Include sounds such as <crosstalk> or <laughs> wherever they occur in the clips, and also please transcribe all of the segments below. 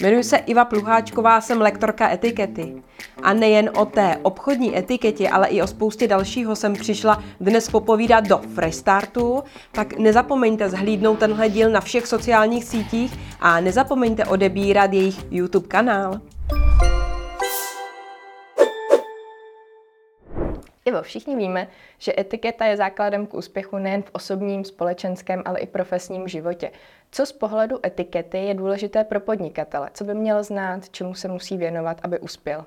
Jmenuji se Iva Pluháčková, jsem lektorka etikety. A nejen o té obchodní etiketě, ale i o spoustě dalšího jsem přišla dnes popovídat do Freestartu, tak nezapomeňte zhlídnout tenhle díl na všech sociálních sítích a nezapomeňte odebírat jejich YouTube kanál. Ivo, všichni víme, že etiketa je základem k úspěchu nejen v osobním, společenském, ale i profesním životě. Co z pohledu etikety je důležité pro podnikatele? Co by měl znát, čemu se musí věnovat, aby uspěl?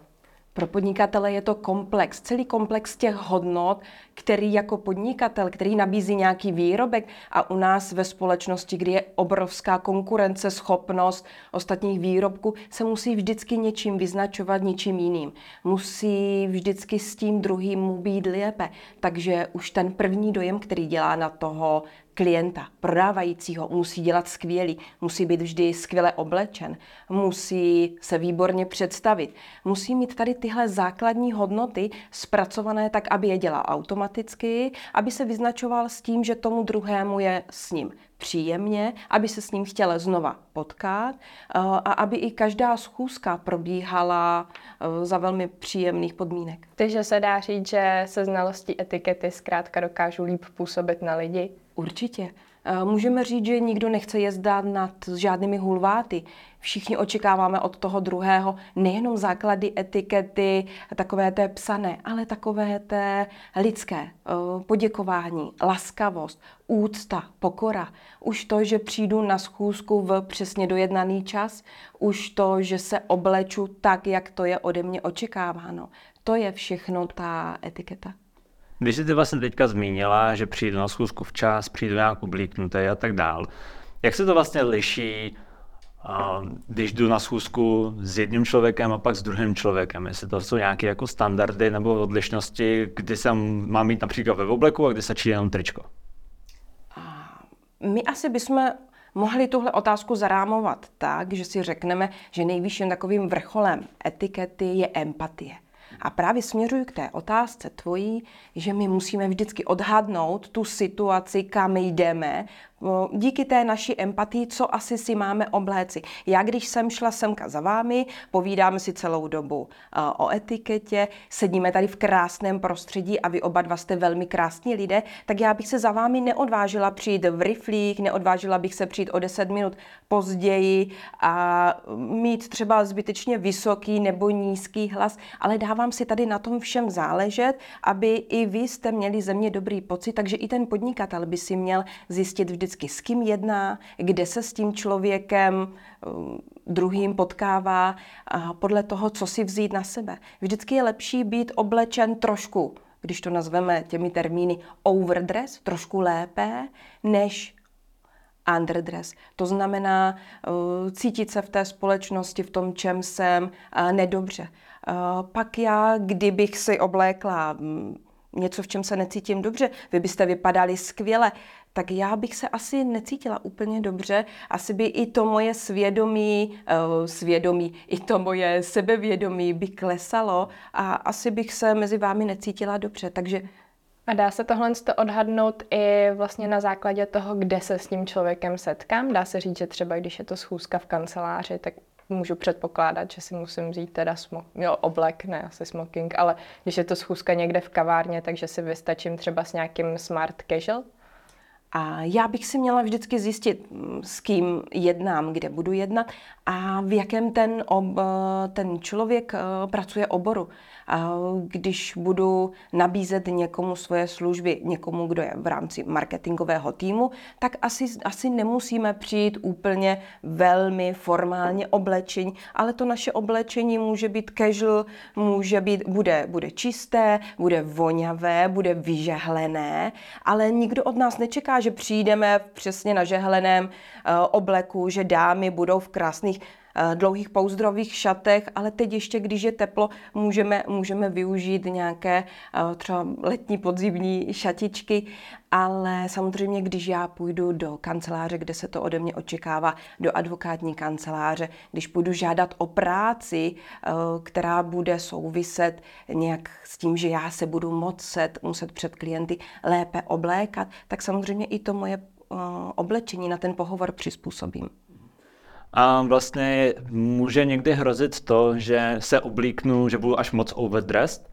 Pro podnikatele je to komplex, celý komplex těch hodnot, který jako podnikatel, který nabízí nějaký výrobek a u nás ve společnosti, kdy je obrovská konkurence, schopnost ostatních výrobků, se musí vždycky něčím vyznačovat, něčím jiným. Musí vždycky s tím druhým být lépe. Takže už ten první dojem, který dělá na toho klienta, prodávajícího, musí dělat skvělý, musí být vždy skvěle oblečen, musí se výborně představit, musí mít tady tyhle základní hodnoty zpracované tak, aby je dělal automaticky, aby se vyznačoval s tím, že tomu druhému je s ním příjemně, aby se s ním chtěla znova potkat eh, a aby i každá schůzka probíhala eh, za velmi příjemných podmínek. Takže se dá říct, že se znalostí etikety zkrátka dokážu líp působit na lidi? Určitě. Eh, můžeme říct, že nikdo nechce jezdat nad žádnými hulváty. Všichni očekáváme od toho druhého nejenom základy etikety, takové té psané, ale takové té lidské. Eh, poděkování, laskavost, úcta, pokora. Už to, že přijdu na schůzku v přesně dojednaný čas, už to, že se obleču tak, jak to je ode mě očekáváno. To je všechno ta etiketa. Když jsi ty vlastně teďka zmínila, že přijde na schůzku včas, přijde nějak oblíknutý a tak dál, jak se to vlastně liší, když jdu na schůzku s jedním člověkem a pak s druhým člověkem? Jestli to jsou nějaké jako standardy nebo odlišnosti, kdy se mám mít například ve obleku a kdy se jenom tričko? My asi bychom mohli tuhle otázku zarámovat tak, že si řekneme, že nejvyšším takovým vrcholem etikety je empatie. A právě směřuji k té otázce tvojí, že my musíme vždycky odhadnout tu situaci, kam jdeme, díky té naší empatii, co asi si máme obléci. Já, když jsem šla semka za vámi, povídáme si celou dobu o etiketě, sedíme tady v krásném prostředí a vy oba dva jste velmi krásní lidé, tak já bych se za vámi neodvážila přijít v riflích, neodvážila bych se přijít o 10 minut později a mít třeba zbytečně vysoký nebo nízký hlas, ale dávám si tady na tom všem záležet, aby i vy jste měli ze mě dobrý pocit, takže i ten podnikatel by si měl zjistit vždycky vždycky s kým jedná, kde se s tím člověkem eh, druhým potkává a podle toho, co si vzít na sebe. Vždycky je lepší být oblečen trošku, když to nazveme těmi termíny overdress, trošku lépe, než underdress. To znamená uh, cítit se v té společnosti, v tom, čem jsem, uh, nedobře. Uh, pak já, kdybych si oblékla um, něco, v čem se necítím dobře, vy byste vypadali skvěle, tak já bych se asi necítila úplně dobře. Asi by i to moje svědomí, uh, svědomí, i to moje sebevědomí by klesalo a asi bych se mezi vámi necítila dobře. Takže a dá se tohle odhadnout i vlastně na základě toho, kde se s tím člověkem setkám? Dá se říct, že třeba když je to schůzka v kanceláři, tak můžu předpokládat, že si musím vzít teda smok, jo, oblek, ne asi smoking, ale když je to schůzka někde v kavárně, takže si vystačím třeba s nějakým smart casual? A já bych si měla vždycky zjistit, mm, s kým jednám, kde budu jednat a v jakém ten, ob, ten člověk eh, pracuje oboru. Když budu nabízet někomu svoje služby, někomu, kdo je v rámci marketingového týmu, tak asi, asi nemusíme přijít úplně velmi formálně oblečení, ale to naše oblečení může být casual, může být, bude, bude čisté, bude voňavé, bude vyžehlené, ale nikdo od nás nečeká, že přijdeme přesně na žehleném uh, obleku, že dámy budou v krásných dlouhých pouzdrových šatech, ale teď ještě, když je teplo, můžeme, můžeme využít nějaké uh, třeba letní podzimní šatičky, ale samozřejmě, když já půjdu do kanceláře, kde se to ode mě očekává, do advokátní kanceláře, když půjdu žádat o práci, která bude souviset nějak s tím, že já se budu muset, muset před klienty lépe oblékat, tak samozřejmě i to moje eh, oblečení na ten pohovor přizpůsobím. A vlastně může někdy hrozit to, že se oblíknu, že budu až moc overdressed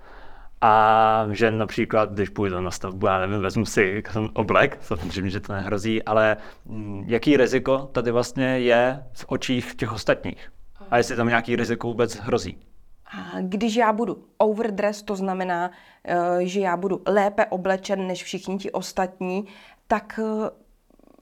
a že například, když půjdu na stavbu, já nevím, vezmu si oblek, samozřejmě, že to nehrozí, ale mm, jaký riziko tady vlastně je v očích těch ostatních? A jestli tam nějaký riziko vůbec hrozí? Když já budu overdress, to znamená, eh, že já budu lépe oblečen než všichni ti ostatní, tak eh,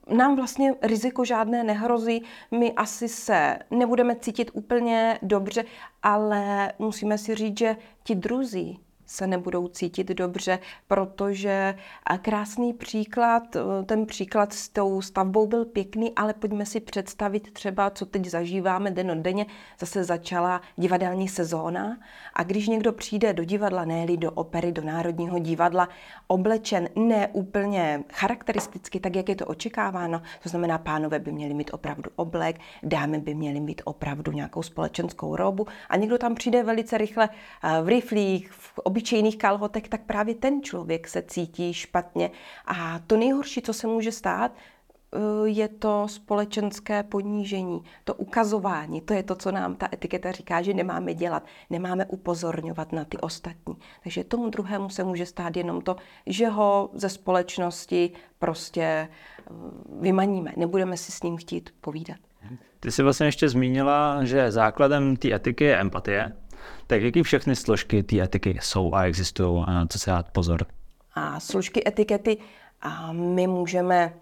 nám vlastně riziko žádné nehrozí. My asi se nebudeme cítit úplně dobře, ale musíme si říct, že ti druzí se nebudou cítit dobře, protože krásný příklad, eh, ten příklad s tou stavbou byl pěkný, ale pojďme si představit třeba, co teď zažíváme den od denně. Zase začala divadelní sezóna a když někdo přijde do divadla, ne do opery, do Národního divadla, oblečen ne úplně charakteristicky, tak jak je to očekáváno, to znamená, pánové by měli mít opravdu oblek, dámy by měly mít opravdu nějakou společenskou robu a někdo tam přijde velice rychle eh, v riflích, v obyčejných kalhotek, tak právě ten člověk se cítí špatně. A to nejhorší, co se může stát, eh, je to společenské ponížení, to ukazování. To je to, co nám ta etiketa říká, že nemáme dělat. Nemáme upozorňovat na ty ostatní. Takže tomu druhému se může stát jenom to, že ho ze společnosti prostě eh, vymaníme. Nebudeme si s ním chtít povídat. Ty jsi vlastně ještě zmínila, že základem té etiky je empatie. Tak jaký všechny složky té etiky jsou a existují a na co se dát pozor? A složky etikety a my můžeme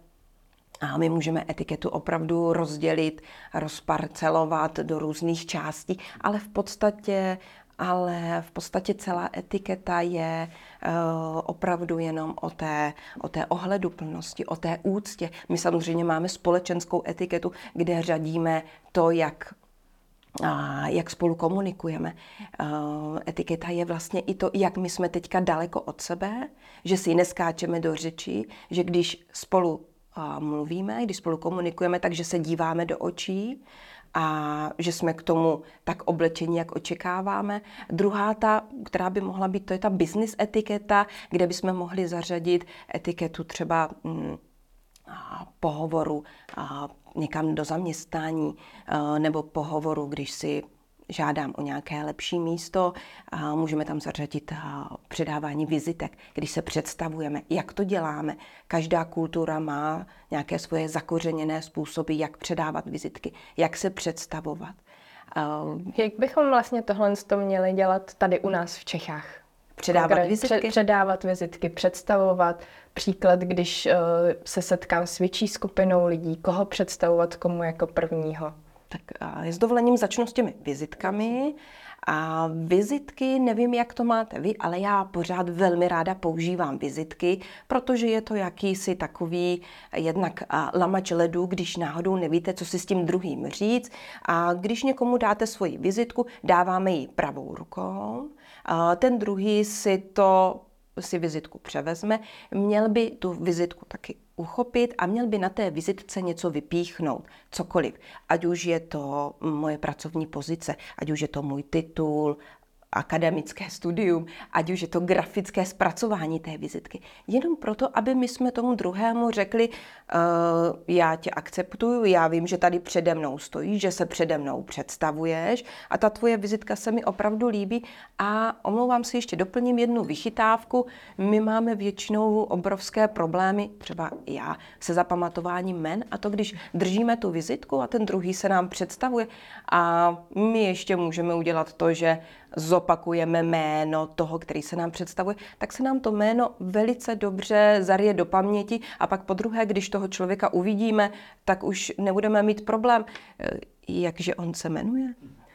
a my můžeme etiketu opravdu rozdělit, rozparcelovat do různých částí, ale v podstatě ale v podstatě celá etiketa je uh, opravdu jenom o té, o té ohleduplnosti, o té úctě. My samozřejmě máme společenskou etiketu, kde řadíme to, jak jak spolu komunikujeme. Etiketa je vlastně i to, jak my jsme teďka daleko od sebe, že si neskáčeme do řeči, že když spolu mluvíme, když spolu komunikujeme, takže se díváme do očí a že jsme k tomu tak oblečení, jak očekáváme. Druhá ta, která by mohla být, to je ta business etiketa, kde bychom mohli zařadit etiketu třeba mm, pohovoru někam do zaměstnání nebo pohovoru, když si žádám o nějaké lepší místo, můžeme tam zařadit předávání vizitek, když se představujeme, jak to děláme. Každá kultura má nějaké svoje zakořeněné způsoby, jak předávat vizitky, jak se představovat. Jak bychom vlastně tohle měli dělat tady u nás v Čechách? Předávat vizitky? Předávat vizitky, představovat. Příklad, když uh, se setkám s větší skupinou lidí, koho představovat komu jako prvního. Tak uh, s dovolením začnu s těmi vizitkami. A vizitky, nevím, jak to máte vy, ale já pořád velmi ráda používám vizitky, protože je to jakýsi takový jednak lamač ledu, když náhodou nevíte, co si s tím druhým říct. A když někomu dáte svoji vizitku, dáváme ji pravou rukou ten druhý si to si vizitku převezme, měl by tu vizitku taky uchopit a měl by na té vizitce něco vypíchnout, cokoliv. Ať už je to moje pracovní pozice, ať už je to můj titul, akademické studium, ať už je to grafické zpracování té vizitky. Jenom proto, aby my jsme tomu druhému řekli, uh, já tě akceptuju, já vím, že tady přede mnou stojíš, že se přede mnou představuješ a ta tvoje vizitka se mi opravdu líbí a omlouvám si ještě doplním jednu vychytávku. My máme většinou obrovské problémy, třeba já, se zapamatováním men a to, když držíme tu vizitku a ten druhý se nám představuje a my ještě můžeme udělat to, že zopakujeme jméno toho, který se nám představuje, tak se nám to jméno velice dobře zarije do paměti a pak po druhé, když toho člověka uvidíme, tak už nebudeme mít problém, eh, jakže on se jmenuje.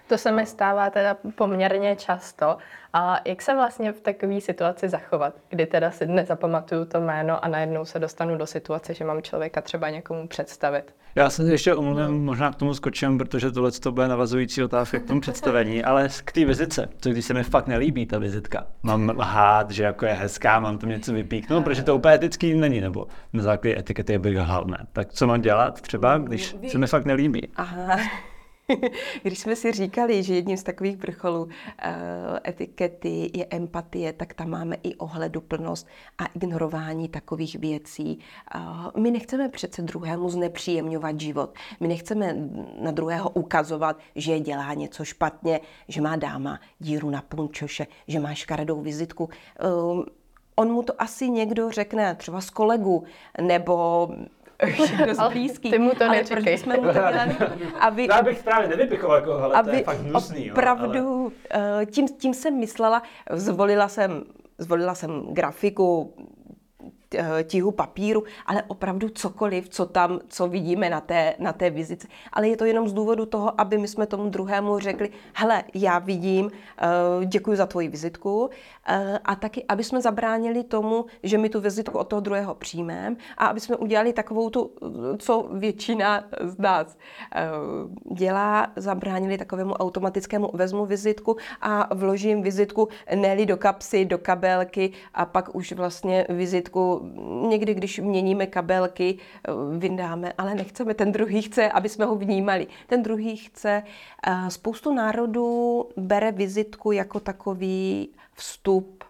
To se mi stává teda poměrně často. A jak se vlastně v takové situaci zachovat, kdy teda si nezapamatuju to jméno a najednou se dostanu do situace, že mám člověka třeba někomu představit? Já se ještě omluvím, možná k tomu skočím, protože tohle to bude navazující otázka k tomu představení, ale k té vizice, co když se mi fakt nelíbí ta vizitka. Mám lhát, že jako je hezká, mám tam něco vypíknout, protože to úplně etický není, nebo na základě etikety bych lhal, ne. Tak co mám dělat třeba, když se mi fakt nelíbí? Aha. <laughs> když jsme si říkali, že jedním z takových vrcholů uh, etikety je empatie, tak tam máme i ohleduplnost a ignorování takových věcí. Uh, my nechceme přece druhému znepříjemňovat život. My nechceme na druhého ukazovat, že dělá něco špatně, že má dáma díru na punčoše, že má škaredou vizitku. Uh, on mu to asi někdo řekne, třeba z kolegu, nebo dost blízký. Ty mu to ale neříkej. jsme mu to dělali, aby, Já bych právě nevypichoval jako, ale aby, to je fakt hnusný. Opravdu, ale... tím, tím jsem myslela, zvolila jsem, zvolila jsem grafiku, Eh, tíhu papíru, ale opravdu cokoliv, co tam, co vidíme na té, na té vizici. Ale je to jenom z důvodu toho, aby my jsme tomu druhému řekli, hele, já vidím, eh, děkuji za tvoji vizitku eh, a taky, aby jsme zabránili tomu, že my tu vizitku od toho druhého přijmeme a aby jsme udělali takovou tu, co většina z nás dělá, zabránili takovému automatickému vezmu vizitku a vložím vizitku neli do kapsy, do kabelky a pak už vlastně vizitku někdy, když měníme kabelky, eh, vyndáme, ale nechceme. Ten druhý chce, aby jsme ho vnímali. Ten druhý chce. Eh, spoustu národů bere vizitku jako takový vstup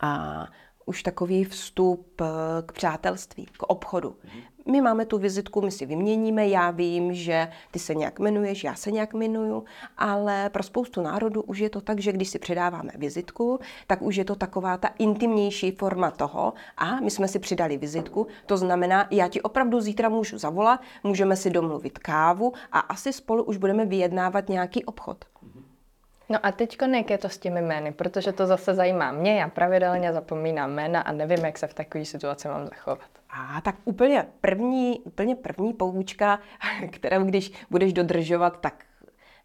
a už takový vstup eh, k přátelství, k obchodu. My máme tu vizitku, my si vyměníme, já vím, že ty se nějak jmenuješ, já se nějak jmenuju, ale pro spoustu národů už je to tak, že když si předáváme vizitku, tak už je to taková ta intimnější forma toho a my jsme si přidali vizitku, to znamená, já ti opravdu zítra můžu zavolat, můžeme si domluvit kávu a asi spolu už budeme vyjednávat nějaký obchod. No a teď jak je to s těmi jmény, protože to zase zajímá mě, já pravidelně zapomínám jména a nevím, jak se v takové situaci mám zachovat. A tak úplně první, úplně první poučka, <laughs> kterou když budeš dodržovat, tak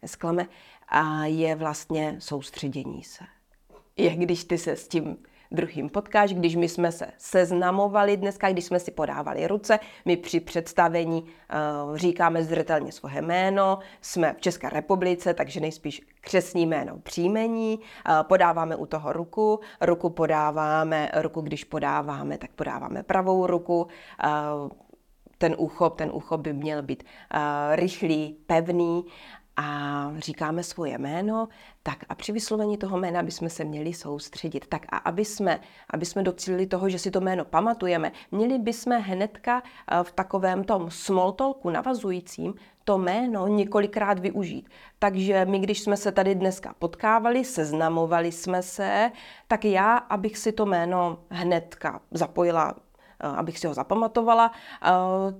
nesklame, a je vlastně soustředění se. Je, když ty se s tím druhým potkáš, když my jsme se seznamovali dneska, když jsme si podávali ruce, my při představení uh, říkáme zřetelně svoje jméno, jsme v České republice, takže nejspíš křesní jméno příjmení, uh, podáváme u toho ruku, ruku podáváme, ruku když podáváme, tak podáváme pravou ruku, uh, ten úchop, ten úchop by měl být uh, rychlý, pevný a říkáme svoje jméno, tak a při vyslovení toho jména bychom se měli soustředit. Tak a aby jsme, aby jsme docílili toho, že si to jméno pamatujeme, měli bychom hnedka eh, v takovém tom small talku navazujícím to jméno několikrát využít. Takže my, když jsme se tady dneska potkávali, seznamovali jsme se, tak já, abych si to jméno hnedka zapojila abych si ho zapamatovala, eh,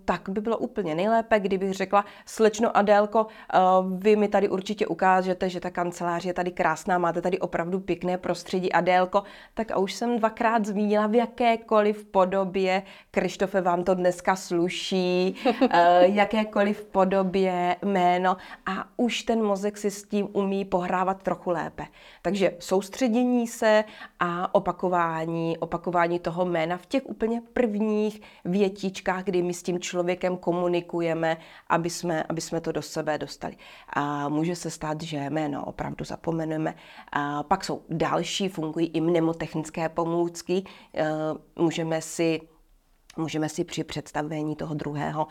tak by bylo úplně nejlépe, kdybych řekla, slečno Adélko, eh, vy mi tady určitě ukážete, že ta kancelář je tady krásná, máte tady opravdu pěkné prostředí Adélko, tak a už jsem dvakrát zmínila, v jakékoliv podobě, Krištofe, vám to dneska sluší, jakékoliv podobě jméno a už ten mozek si s tím umí pohrávat trochu lépe. Takže soustředění se a opakování, opakování toho jména v těch úplně prvních prvních větičkách, kdy my s tím člověkem komunikujeme, aby jsme, aby jsme to do sebe dostali. A může se stát, že jméno opravdu zapomeneme. A pak jsou další, fungují i mnemotechnické pomůcky. E, můžeme si můžeme si při představení toho druhého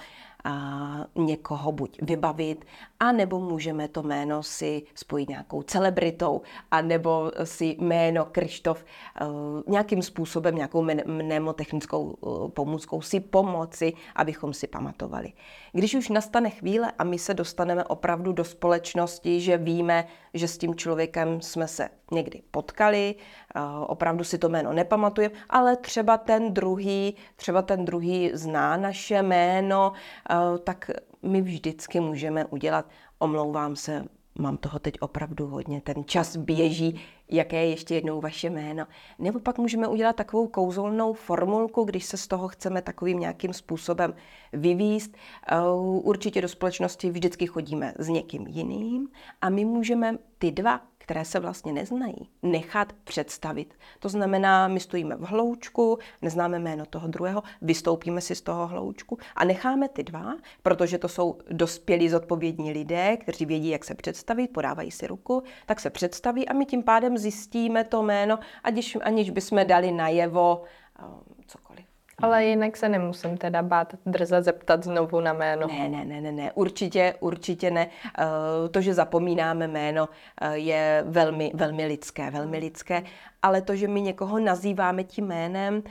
někoho buď vybavit, a nebo můžeme to jméno si spojit nějakou celebritou, a nebo si jméno Krištof uh, nějakým způsobem, nějakou mnemotechnickou uh, pomůckou si pomoci, abychom si pamatovali. Když už nastane chvíle a my se dostaneme opravdu do společnosti, že víme, že s tím člověkem jsme se někdy potkali, uh, opravdu si to jméno nepamatujeme, ale třeba ten druhý, třeba ten druhý zná naše jméno, Eh, tak my vždycky můžeme udělat, omlouvám se, mám toho teď opravdu hodně, ten čas běží, jaké je ještě jednou vaše jméno. Nebo pak můžeme udělat takovou kouzelnou formulku, když se z toho chceme takovým nějakým způsobem vyvíst. Eh, určitě do společnosti vždycky chodíme s někým jiným a my můžeme ty dva které se vlastně neznají, nechat představit. To znamená, my stojíme v hloučku, neznáme jméno toho druhého, vystoupíme si z toho hloučku a necháme ty dva, protože to jsou dospělí zodpovědní lidé, kteří vědí, jak se představit, podávají si ruku, tak se představí a my tím pádem zjistíme to jméno, aniž, aniž bychom dali najevo um, cokoliv. Ale jinak se nemusím teda bát drza zeptat znovu na jméno. Ne, ne, ne, ne, ne, určitě, určitě ne. Eh, to, že zapomínáme jméno, eh, je velmi, velmi lidské, velmi lidské, ale to, že my někoho nazýváme tím jménem,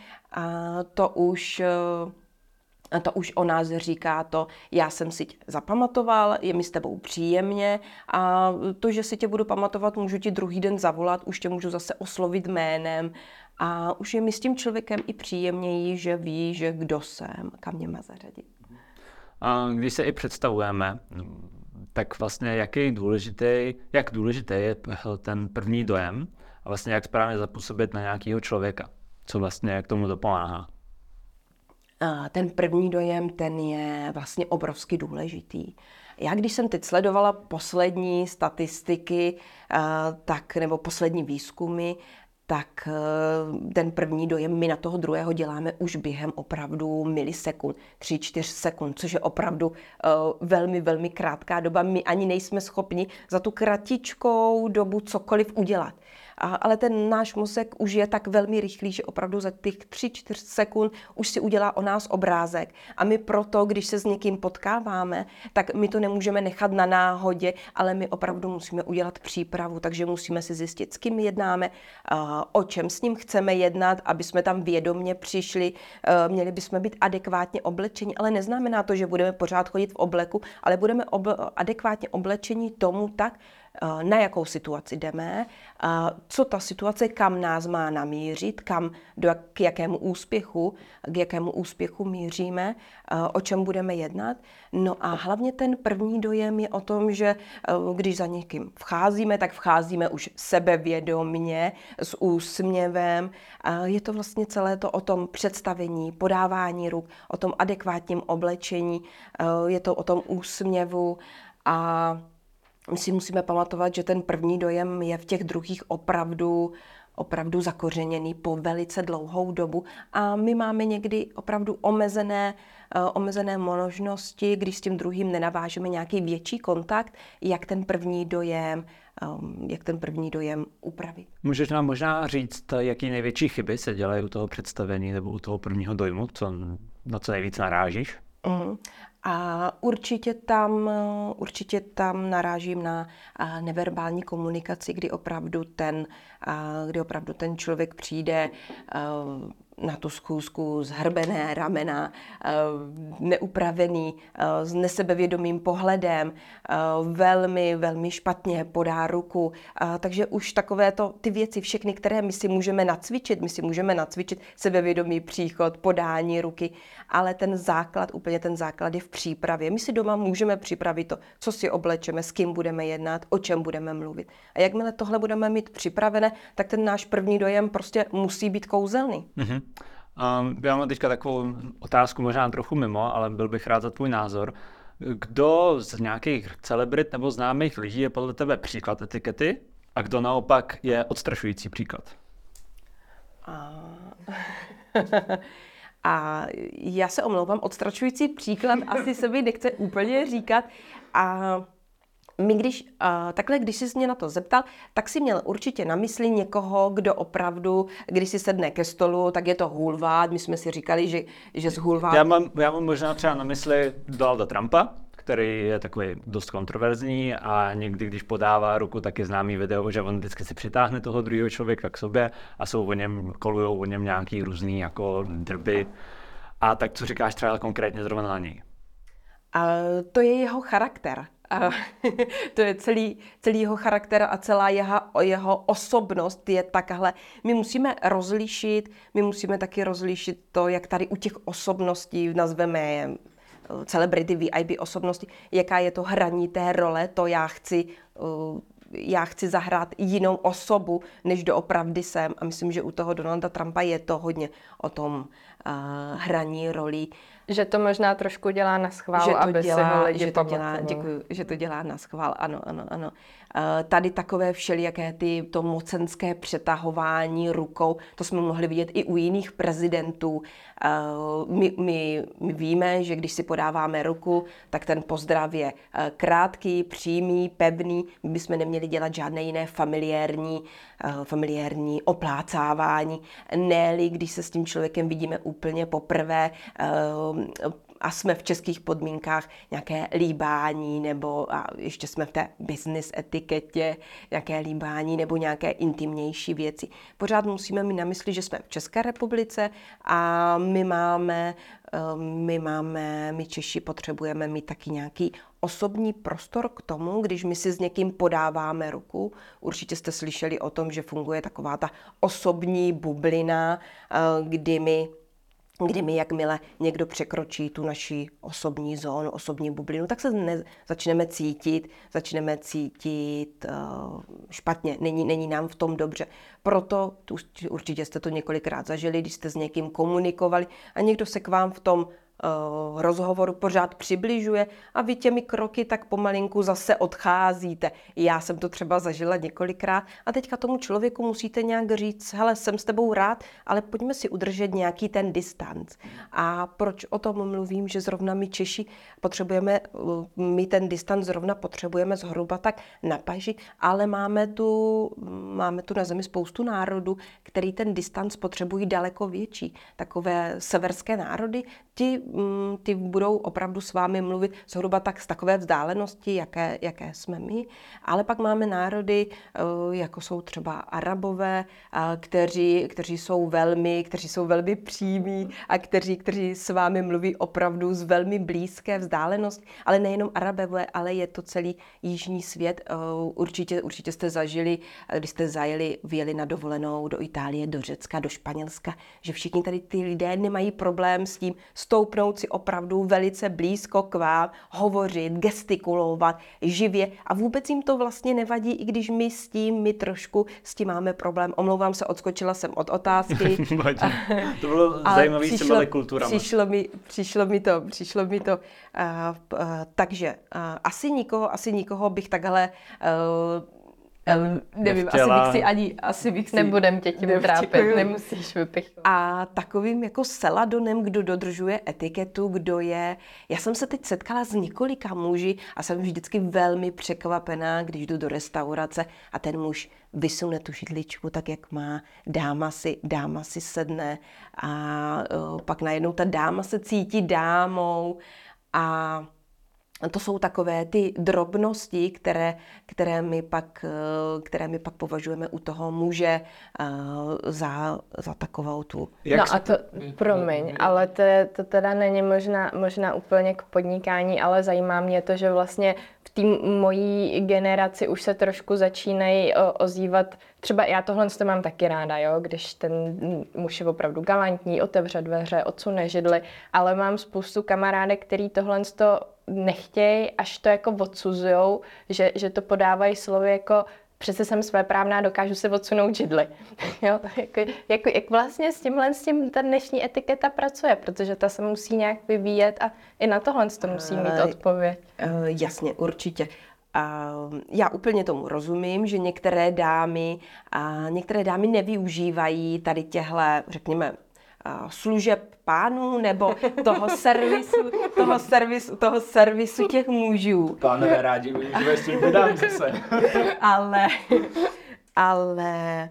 to už a to už o nás říká to, já jsem si tě zapamatoval, je mi s tebou příjemně a to, že si tě budu pamatovat, můžu ti druhý den zavolat, už tě můžu zase oslovit jménem a už je mi s tím člověkem i příjemněji, že ví, že kdo jsem, kam mě má zařadit. A když se i představujeme, tak vlastně jaký důležitý, jak důležitý je ten první dojem a vlastně jak správně zapůsobit na nějakého člověka, co vlastně k tomu dopomáhá ten první dojem, ten je vlastně obrovsky důležitý. Já když jsem teď sledovala poslední statistiky, tak, nebo poslední výzkumy, tak ten první dojem my na toho druhého děláme už během opravdu milisekund, 3-4 sekund, což je opravdu velmi, velmi krátká doba. My ani nejsme schopni za tu kratičkou dobu cokoliv udělat. A, ale ten náš mozek už je tak velmi rychlý, že opravdu za těch 3-4 sekund už si udělá o nás obrázek. A my proto, když se s někým potkáváme, tak my to nemůžeme nechat na náhodě, ale my opravdu musíme udělat přípravu, takže musíme si zjistit, s kým jednáme, o čem s ním chceme jednat, aby jsme tam vědomně přišli, měli bychom být adekvátně oblečeni, ale neznamená to, že budeme pořád chodit v obleku, ale budeme obl- adekvátně oblečení tomu tak, na jakou situaci jdeme, co ta situace, kam nás má namířit, kam, do, k jakému úspěchu, k jakému úspěchu míříme, eh, o čem budeme jednat. No a hlavně ten první dojem je o tom, že eh, když za někým vcházíme, tak vcházíme už sebevědomně, s úsměvem. Je to vlastně celé to o tom představení, podávání ruk, o tom adekvátním oblečení, je to o tom úsměvu a si musíme pamatovat, že ten první dojem je v těch druhých opravdu opravdu zakořeněný po velice dlouhou dobu a my máme někdy opravdu omezené, uh, omezené možnosti, když s tím druhým nenavážeme nějaký větší kontakt, jak ten první dojem, um, jak ten první dojem upravit. Můžeš nám možná říct, jaký největší chyby se dělají u toho představení nebo u toho prvního dojmu, co, na co nejvíc narážíš? Uh-huh. A určitě tam, určitě tam narážím na neverbální komunikaci, kdy opravdu ten, kdy opravdu ten člověk přijde na tu schůzku zhrbené ramena, eh, neupravený, eh, s nesebevědomým pohledem, eh, velmi, velmi špatně podá ruku. Takže už takové to, ty věci všechny, které my si můžeme nacvičit, my si můžeme nacvičit sebevědomý příchod, podání ruky, ale ten základ, úplně ten základ je v přípravě. My si doma můžeme připravit to, co si oblečeme, s kým budeme jednat, o čem budeme mluvit. A jakmile tohle budeme mít připravené, tak ten náš první dojem prostě musí být kouzelný. Mm-hmm. Um, já mám teďka takovou otázku, možná trochu mimo, ale byl bych rád za tvůj názor. Kdo z nějakých celebrit nebo známých lidí je podle tebe příklad etikety a kdo naopak je odstrašující příklad? A... <laughs> a já se omlouvám, odstrašující příklad asi se mi nechce úplně říkat. A my když, uh, takhle, když jsi mě na to zeptal, tak si měl určitě na mysli někoho, kdo opravdu, když si sedne ke stolu, tak je to hulvát. My jsme si říkali, že, že z hulvát... Já mám, já mám možná třeba na mysli Donalda Trumpa, který je takový dost kontroverzní a někdy, když podává ruku, tak je známý video, že on vždycky si přitáhne toho druhého člověka k sobě a jsou o něm, kolujou o něm nějaký různý jako drby. A tak co říkáš třeba konkrétně zrovna na něj? A to je jeho charakter. A <laughs> to je celý, celý jeho charakter a celá jeho, jeho osobnost je takhle. My musíme rozlišit, my musíme taky rozlišit to, jak tady u těch osobností nazveme eh, celebrity, VIP osobnosti, jaká je to hraní té role, to já chci, eh, já chci zahrát jinou osobu, než doopravdy jsem. A myslím, že u toho Donalda Trumpa je to hodně o tom uh, hraní rolí. Že to možná trošku dělá na schvál, že to aby dělá, si ho lidi že to dělá, děkuji, že to dělá na schvál, ano, ano, ano. Eh, Tady takové všelijaké ty, to mocenské přetahování rukou, to jsme mohli vidět i u jiných prezidentů. Eh, My, my, my víme, že když si podáváme ruku, tak ten pozdrav je eh, krátký, přímý, pevný. My bychom neměli dělat žádné jiné familiární, familiární oplácávání. ne když se s tím člověkem vidíme úplně poprvé, a jsme v českých podmínkách nějaké líbání nebo a ještě jsme v té business etiketě, nějaké líbání nebo nějaké intimnější věci. Pořád musíme mít na mysli, že jsme v České republice a my máme, eh, my máme, my Češi potřebujeme mít taky nějaký osobní prostor k tomu, když my si s někým podáváme ruku. Určitě jste slyšeli o tom, že funguje taková ta osobní bublina, eh, kdy my kdy my, jakmile někdo překročí tu naši osobní zónu, osobní bublinu, tak se ne, začneme cítit, začneme cítit uh, špatně, není, není nám v tom dobře. Proto, tu, určitě jste to několikrát zažili, když jste s někým komunikovali a někdo se k vám v tom rozhovoru pořád přibližuje a vy těmi kroky tak pomalinku zase odcházíte. Já jsem to třeba zažila několikrát a teďka tomu člověku musíte nějak říct, hele, jsem s tebou rád, ale pojďme si udržet nějaký ten distanc. A proč o tom mluvím, že zrovna my Češi potřebujeme, uh, my ten distanc zrovna potřebujeme zhruba tak na paži, ale máme tu, máme tu na zemi spoustu národů, který ten distanc potřebují daleko větší. Takové severské národy, ti, mm, ty budou opravdu s vámi mluvit zhruba tak z takové vzdálenosti, jaké, jaké jsme my. Ale pak máme národy, eh, jako jsou třeba Arabové, a kteří, kteří jsou velmi, kteří jsou velmi přímí a kteří, kteří s vámi mluví opravdu z velmi blízké vzdálenosti. Ale nejenom Arabové, ale je to celý jižní svět. Eh, Určitě, určitě jste zažili, eh, když jste zajeli, vyjeli na dovolenou do Itálie, do Řecka, do Španělska, že všichni tady ty lidé nemají problém s tím stoupnout si opravdu velice blízko k vám, hovořit, gestikulovat živě a vůbec jim to vlastně nevadí, i když my s tím, my trošku s tím máme problém. Omlouvám se, odskočila jsem od otázky. <laughs> To bylo <laughs> zajímavé s těmi kulturami. Přišlo mi, přišlo mi to, přišlo mi to. Uh, uh, takže uh, asi nikoho, asi nikoho bych takhle uh, nevím, Nechtěla. asi bych si ani, asi bych si... Nebudem tě tím trápit, nemusíš vypichovat. A takovým jako seladonem, kdo dodržuje etiketu, kdo je... Já jsem se teď setkala s několika muži a jsem vždycky velmi překvapená, když jdu do restaurace a ten muž vysune tu židličku tak, jak má, dáma si, dáma si sedne a uh, pak najednou ta dáma se cítí dámou a to jsou takové ty drobnosti, které, které, my pak, eh, které my pak považujeme u toho muže eh, za, za takovou tu Jak no a to, promiň, ale to, to teda není možná, možná úplně k podnikání, ale zajímá mě to, že vlastně v té mojí generaci už se trošku začínají o, ozývat, třeba já tohle to mám taky ráda, jo, když ten muž je opravdu galantní, otevře dveře, odsune židli, ale mám spoustu kamarádek, který tohle to nechtějí, až to jako odsuzujou, že, že to podávají slovy jako přece jsem své právná, dokážu si odsunout židli. <laughs> jo, jako, jako, jak vlastně s tímhle s tím ta dnešní etiketa pracuje, protože ta se musí nějak vyvíjet a i na tohle to musí mít odpověď. Eh, Jasně, určitě. A já úplně tomu rozumím, že některé dámy, a některé dámy nevyužívají tady těhle, řekněme, služeb pánů nebo toho <laughs> servisu, toho servisu, toho servisu těch mužů. Pánové rádi využívají s tím dodám zase. <laughs> ale, ale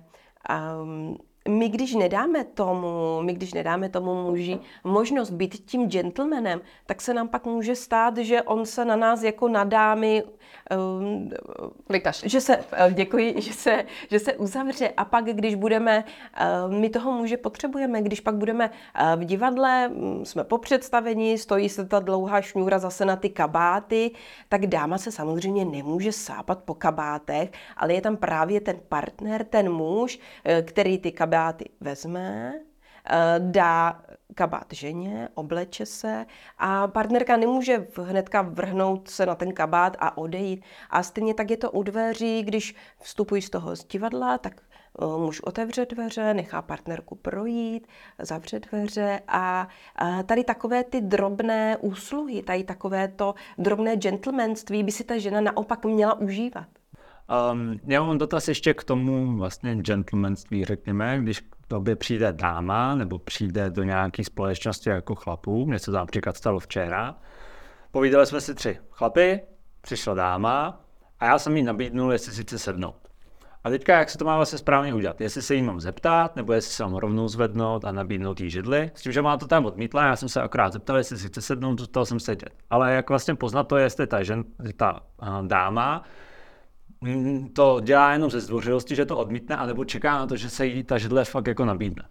um, my když nedáme tomu, my když nedáme tomu muži možnost být tím gentlemanem, tak se nám pak může stát, že on se na nás jako na dámy um, že se, eh, děkuji, že se, že se uzavře. A pak, když budeme, eh, my toho muže potřebujeme, když pak budeme eh, v divadle, mm, jsme po představení, stojí se ta dlouhá šňůra zase na ty kabáty, tak dáma se samozřejmě nemůže sápat po kabátech, ale je tam právě ten partner, ten muž, který ty kabáty vezme, dá kabát ženě, obleče se a partnerka nemůže hnedka vrhnout se na ten kabát a odejít. A stejně tak je to u dveří, když vstupují z toho z divadla, tak eh, muž otevře dveře, nechá partnerku projít, zavře dveře a tady takové ty drobné úsluhy, tady takové to drobné gentlemanství by si ta žena naopak měla užívat. Um, já mám dotaz ještě k tomu vlastně gentlemanství, řekněme, když k tobě přijde dáma nebo přijde do nějaké společnosti jako chlapů, mně se to například stalo včera, povídali jsme si tři chlapy, přišla dáma a já jsem jí nabídnul, jestli si chce sednout. A teďka, jak se to má vlastně správně udělat? Jestli se jí mám zeptat, nebo jestli se mám rovnou zvednout a nabídnout jí židli? S tím, že má to tam odmítla, já jsem se akorát zeptal, jestli si chce sednout, zůstal jsem sedět. Ale jak vlastně poznat to, jestli ta, žen, ta uh, dáma to dělá jenom ze zdvořilosti, že to odmítne, anebo čeká na to, že se jí ta židle fakt jako nabídne.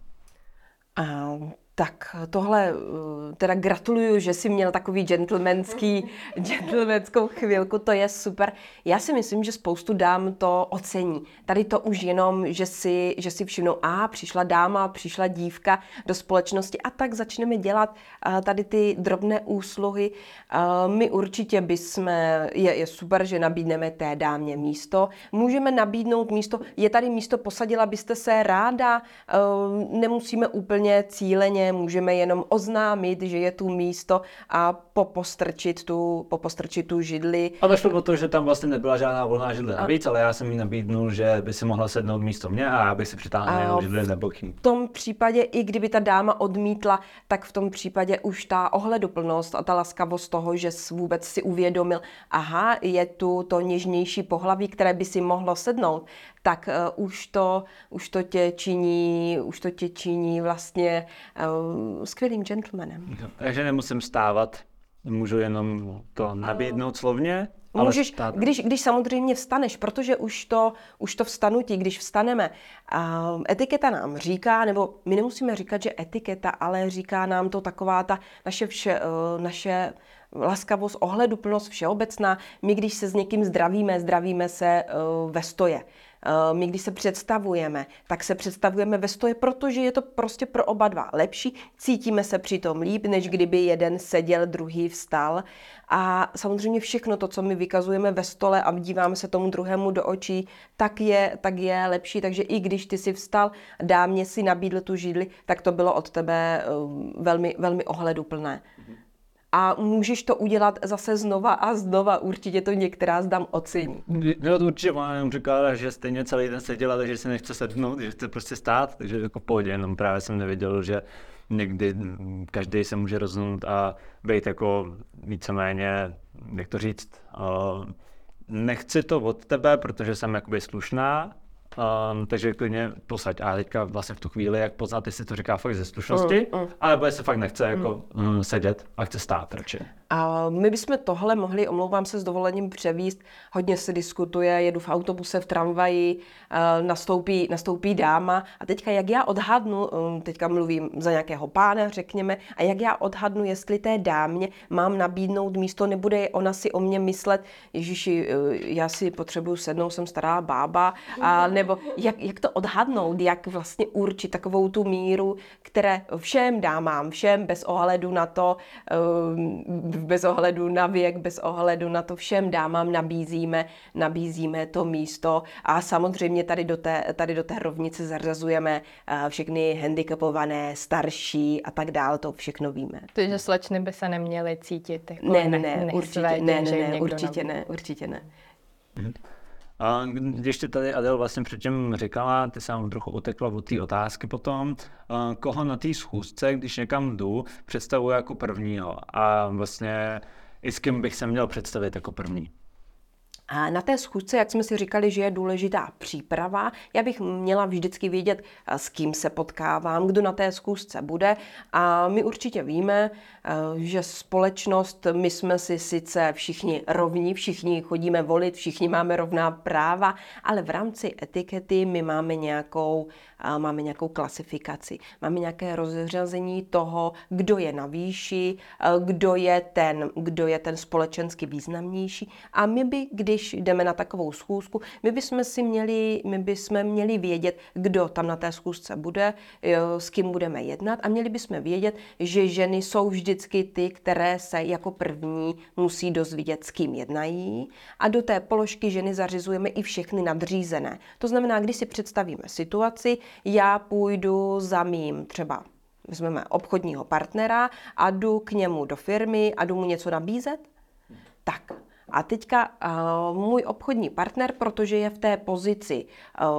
Uh, tak tohle, eh, teda gratuluju, že jsi měl takový gentlemanský, <laughs> gentlemanskou chvilku, to je super. Já si myslím, že spoustu dám to ocení. Tady to už jenom, že si, že si všimnou, a přišla dáma, přišla dívka do společnosti a tak začneme dělat eh, tady ty drobné úsluhy. Eh, my určitě bychom, je, je super, že nabídneme té dámě místo. Můžeme nabídnout místo, je tady místo, posadila byste se ráda, nemusíme úplně cíleně můžeme jenom oznámit, že je tu místo a popostrčit tu, popostrčit tu židli. A vešlo o to, že tam vlastně nebyla žádná volná židle navíc, ale já jsem jí nabídnul, že by si mohla sednout místo mě a já bych si přitáhl jenom židli nebo chým. V tom případě, i kdyby ta dáma odmítla, tak v tom případě už ta ohleduplnost a ta laskavost toho, že vůbec si uvědomil, aha, je tu to něžnější pohlaví, které by si mohlo sednout, tak uh, už, to, už to tě činí, už to tě činí vlastně uh, skvělým gentlemanem. Takže nemusím stávat, můžu jenom to nabídnout slovně, ale Můžeš, když, když samozřejmě vstaneš, protože už to, už to vstanutí, když vstaneme, etiketa nám říká, nebo my nemusíme říkat, že etiketa, ale říká nám to taková ta naše, vše, uh, naše laskavost, ohleduplnost všeobecná. My, když se s někým zdravíme, zdravíme se uh, ve stoje. Eh, my, když se představujeme, tak se představujeme ve stoje, protože je to prostě pro oba dva lepší. Cítíme se přitom líp, než kdyby jeden seděl, druhý vstal. A samozřejmě všechno to, co my vykazujeme ve stole a díváme se tomu druhému do očí, tak je, tak je lepší. Takže i když ty si vstal, dámě si nabídl tu židli, tak to bylo od tebe eh, velmi, velmi ohleduplné. A můžeš to udělat zase znova a znova. Určitě to některá zdám ocení. No to určitě má jenom říkala, že stejně celý den seděla, takže si nechce sednout, že chce prostě stát, takže jako pohodě, jenom právě jsem nevěděl, že někdy každý se může rozhodnout a být jako víceméně, jak to říct, uh, nechci to od tebe, protože jsem jakoby slušná, Um, takže klidně posaď. A teďka vlastně v tu chvíli, jak poznat, jestli to říká fakt ze slušnosti, mm, mm. alebo jestli fakt nechce jako mm. sedět a chce stát radši. A my bychom tohle mohli, omlouvám se s dovolením, převíst. Hodně se diskutuje, jedu v autobuse, v tramvaji, eh, nastoupí, nastoupí dáma a teďka jak já odhadnu, eh, teďka mluvím za nějakého pána, řekněme, a jak já odhadnu, jestli té dámě mám nabídnout místo, nebude ona si o mě myslet, Ježíši, eh, já si potřebuju sednout, jsem stará bába, a nebo jak, jak to odhadnout, jak vlastně určit takovou tu míru, které všem dámám, všem bez ohledu na to, bez ohledu na věk, bez ohledu na to všem dámám nabízíme, nabízíme to místo a samozřejmě tady do té, tady do té rovnice zařazujeme eh, všechny handicapované, starší a tak dál, to všechno víme. Takže slečny by se neměly cítit jako ne, ne, ne, určitě, ne, ne, ne, určitě ne, určitě ne. A když ty tady Adel vlastně předtím říkala, ty jsem trochu utekla od té otázky potom, koho na té schůzce, když někam jdu, představuji jako prvního a vlastně i s kým bych se měl představit jako první. A na té schůzce, jak jsme si říkali, že je důležitá příprava, já bych měla vždycky vědět, s kým se potkávám, kdo na té schůzce bude. A my určitě víme, že společnost, my jsme si sice všichni rovní, všichni chodíme volit, všichni máme rovná práva, ale v rámci etikety my máme nějakou, máme nějakou klasifikaci, máme nějaké rozřazení toho, kdo je na výši, kdo je ten, kdo je ten společensky významnější. A my by, když jdeme na takovou schůzku, my bychom si měli, my bychom měli vědět, kdo tam na té schůzce bude, jo, s kým budeme jednat a měli bychom vědět, že ženy jsou vždycky ty, které se jako první musí dozvědět, s kým jednají a do té položky ženy zařizujeme i všechny nadřízené. To znamená, když si představíme situaci, já půjdu za mým třeba vezmeme obchodního partnera a jdu k němu do firmy a jdu mu něco nabízet, tak. A teďka uh, můj obchodní partner, protože je v té pozici,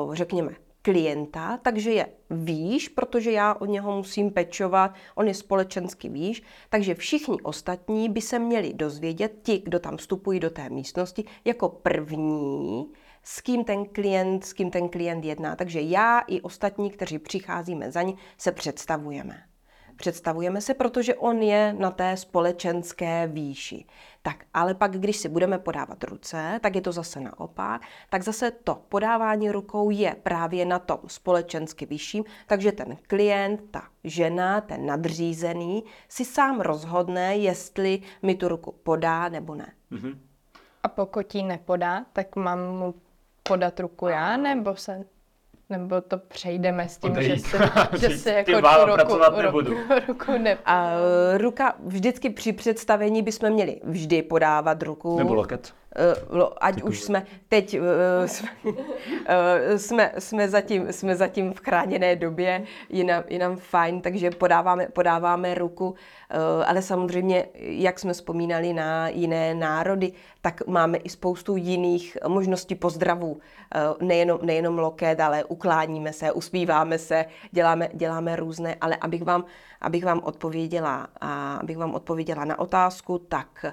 uh, řekněme, klienta, takže je výš, protože já od něho musím pečovat, on je společensky výš, takže všichni ostatní by se měli dozvědět, ti, kdo tam vstupují do té místnosti, jako první, s kým ten klient, s kým ten klient jedná. Takže já i ostatní, kteří přicházíme za ní, se představujeme. Představujeme se, protože on je na té společenské výši. Tak, ale pak, když si budeme podávat ruce, tak je to zase naopak. Tak zase to podávání rukou je právě na tom společensky vyšším, takže ten klient, ta žena, ten nadřízený si sám rozhodne, jestli mi tu ruku podá nebo ne. Mm-hmm. A pokud ji nepodá, tak mám mu podat ruku já, nebo se nebo to přejdeme s tím, Odejít. že se, <laughs> že se jako tu ruku, ruku, nebudu. ruku ne... A ruka vždycky při představení bychom měli vždy podávat ruku. Nebo loket. Uh, ať už jsme teď uh, jsme, uh, jsme, jsme, zatím, jsme zatím v chráněné době, je nám, je nám fajn, takže podáváme, podáváme ruku, ale samozřejmě, jak jsme vzpomínali na jiné národy, tak máme i spoustu jiných možností pozdravů. Nejenom, nejenom loket, ale ukláníme se, uspíváme se, děláme, děláme různé, ale abych vám, abych vám odpověděla, a abych vám odpověděla na otázku, tak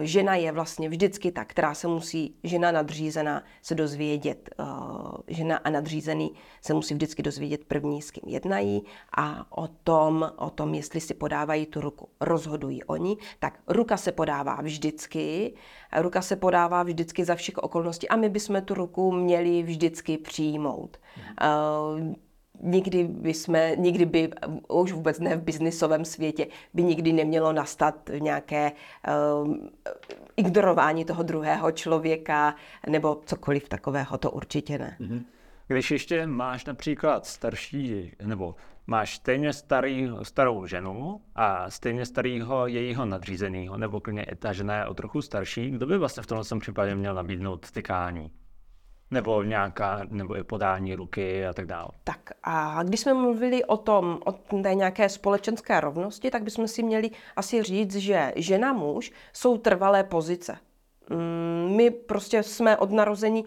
žena je vlastně vždycky ta, která se musí, žena nadřízená se dozvědět, uh, žena a nadřízený se musí vždycky dozvědět první, s kým jednají a o tom, o tom, jestli si podávají tu ruku, rozhodují oni. Tak ruka se podává vždycky, ruka se podává vždycky za všech okolností a my bychom tu ruku měli vždycky přijmout. Uh, nikdy by jsme, nikdy by, už vůbec ne v biznisovém světě, by nikdy nemělo nastat nějaké um, ignorování toho druhého člověka nebo cokoliv takového, to určitě ne. Mhm. Když ještě máš například starší, nebo máš stejně starý, starou ženu a stejně starého jejího nadřízeného, nebo klidně ta žena je o trochu starší, kdo by vlastně v tomhle případě měl nabídnout stykání? Nebo nějaká, nebo i podání ruky a tak dále. Tak a když jsme mluvili o tom, o té nějaké společenské rovnosti, tak bychom si měli asi říct, že žena muž jsou trvalé pozice. Mm, My prostě jsme od narození,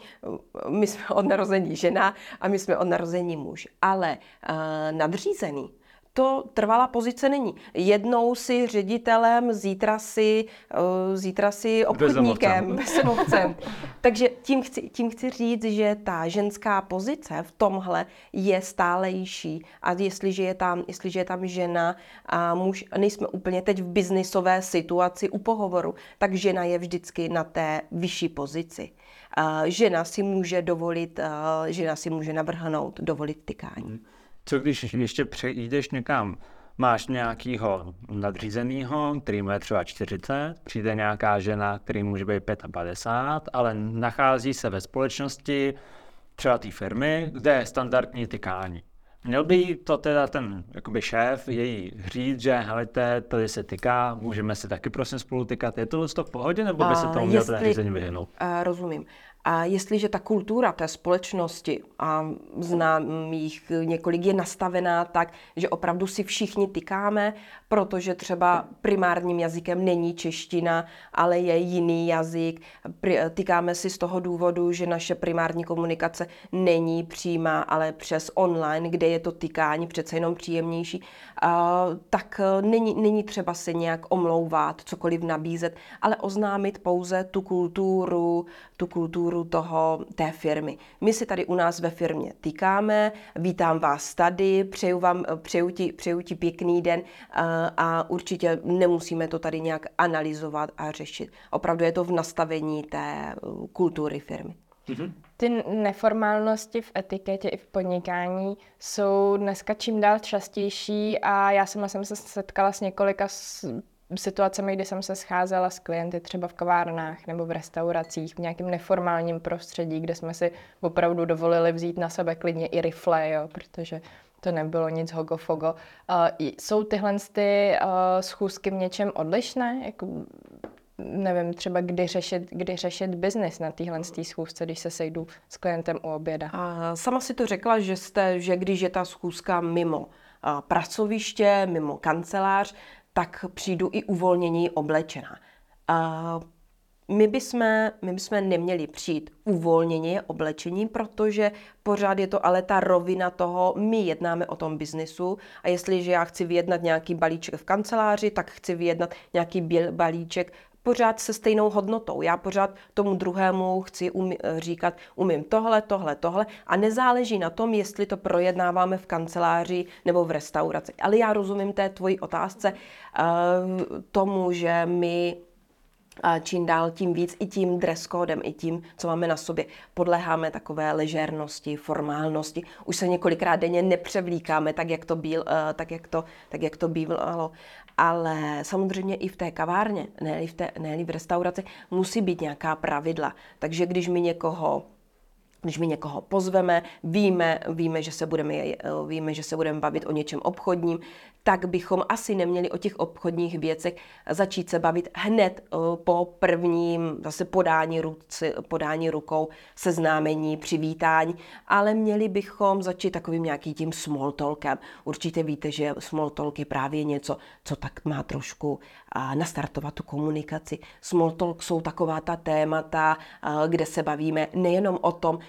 my jsme od narození žena a my jsme od narození muž. Ale uh, nadřízený, to trvalá pozice není. Jednou si ředitelem, zítra si, uh, zítra si obchodníkem, bezdomovcem. <laughs> Takže tím chci, tím chci říct, že ta ženská pozice v tomhle je stálejší. A jestliže je tam, jestliže je tam žena a muž, nejsme úplně teď v biznisové situaci u pohovoru, tak žena je vždycky na té vyšší pozici. Uh, žena si může dovolit, uh, žena si může navrhnout, dovolit tykání. Hmm. Co když ještě přejdeš někam, máš nějakýho nadřízenýho, který mu je třeba 40, přijde nějaká žena, který může být 55, ale nachází se ve společnosti třeba té firmy, kde je standardní tykání. Měl by to teda ten jakoby šéf její říct, že helejte, tady se tyká, můžeme se taky prosím spolu tykat. Je to v pohodě, nebo by se tomu měl ten řízení vyhnout? Uh, rozumím. A jestliže ta kultura té společnosti, a znám jich několik, je nastavená tak, že opravdu si všichni tykáme, protože třeba primárním jazykem není čeština, ale je jiný jazyk. Tykáme si z toho důvodu, že naše primární komunikace není přímá, ale přes online, kde je to tykání přece jenom příjemnější, tak není, není třeba se nějak omlouvat, cokoliv nabízet, ale oznámit pouze tu kulturu, tu kulturu toho, té firmy. My si tady u nás ve firmě týkáme, vítám vás tady, přeju, vám, přeju, ti, přeju ti pěkný den a, a určitě nemusíme to tady nějak analyzovat a řešit. Opravdu je to v nastavení té kultury firmy. Mm-hmm. Ty neformálnosti v etiketě i v podnikání jsou dneska čím dál častější a já sama jsem se setkala s několika situacemi, kdy jsem se scházela s klienty třeba v kavárnách nebo v restauracích, v nějakém neformálním prostředí, kde jsme si opravdu dovolili vzít na sebe klidně i rifle, jo, protože to nebylo nic hogofogo. Uh, jsou tyhle ty uh, schůzky v něčem odlišné? Jako, nevím, třeba kdy řešit, kdy řešit biznis na téhle schůzce, když se sejdu s klientem u oběda. A sama si to řekla, že, jste, že když je ta schůzka mimo pracoviště, mimo kancelář, tak přijdu i uvolnění oblečená. A, my bychom, my bychom neměli přijít uvolnění oblečení, protože pořád je to ale ta rovina toho, my jednáme o tom biznesu a jestliže já chci vyjednat nějaký balíček v kanceláři, tak chci vyjednat nějaký balíček pořád se stejnou hodnotou. Já pořád tomu druhému chci umí, říkat, umím tohle, tohle, tohle a nezáleží na tom, jestli to projednáváme v kanceláři nebo v restauraci. Ale já rozumím té tvoji otázce uh, tomu, že my čím dál tím víc i tím dress codem, i tím, co máme na sobě. Podléháme takové ležérnosti, formálnosti. Už se několikrát denně nepřevlíkáme tak, jak to, byl, tak, jak to, tak, jak to bývalo ale samozřejmě i v té kavárně, ne v, té, ne v restauraci, musí být nějaká pravidla. Takže když mi někoho když my někoho pozveme, víme, víme, že se budeme, víme, že se budeme bavit o něčem obchodním, tak bychom asi neměli o těch obchodních věcech začít se bavit hned eh, po prvním zase podání, ruci, podání rukou, seznámení, přivítání, ale měli bychom začít takovým nějakým tím small talkem. Určitě víte, že small talk je právě něco, co tak má trošku nastartovat tu komunikaci. Small talk jsou taková ta témata, kde se bavíme nejenom o tom,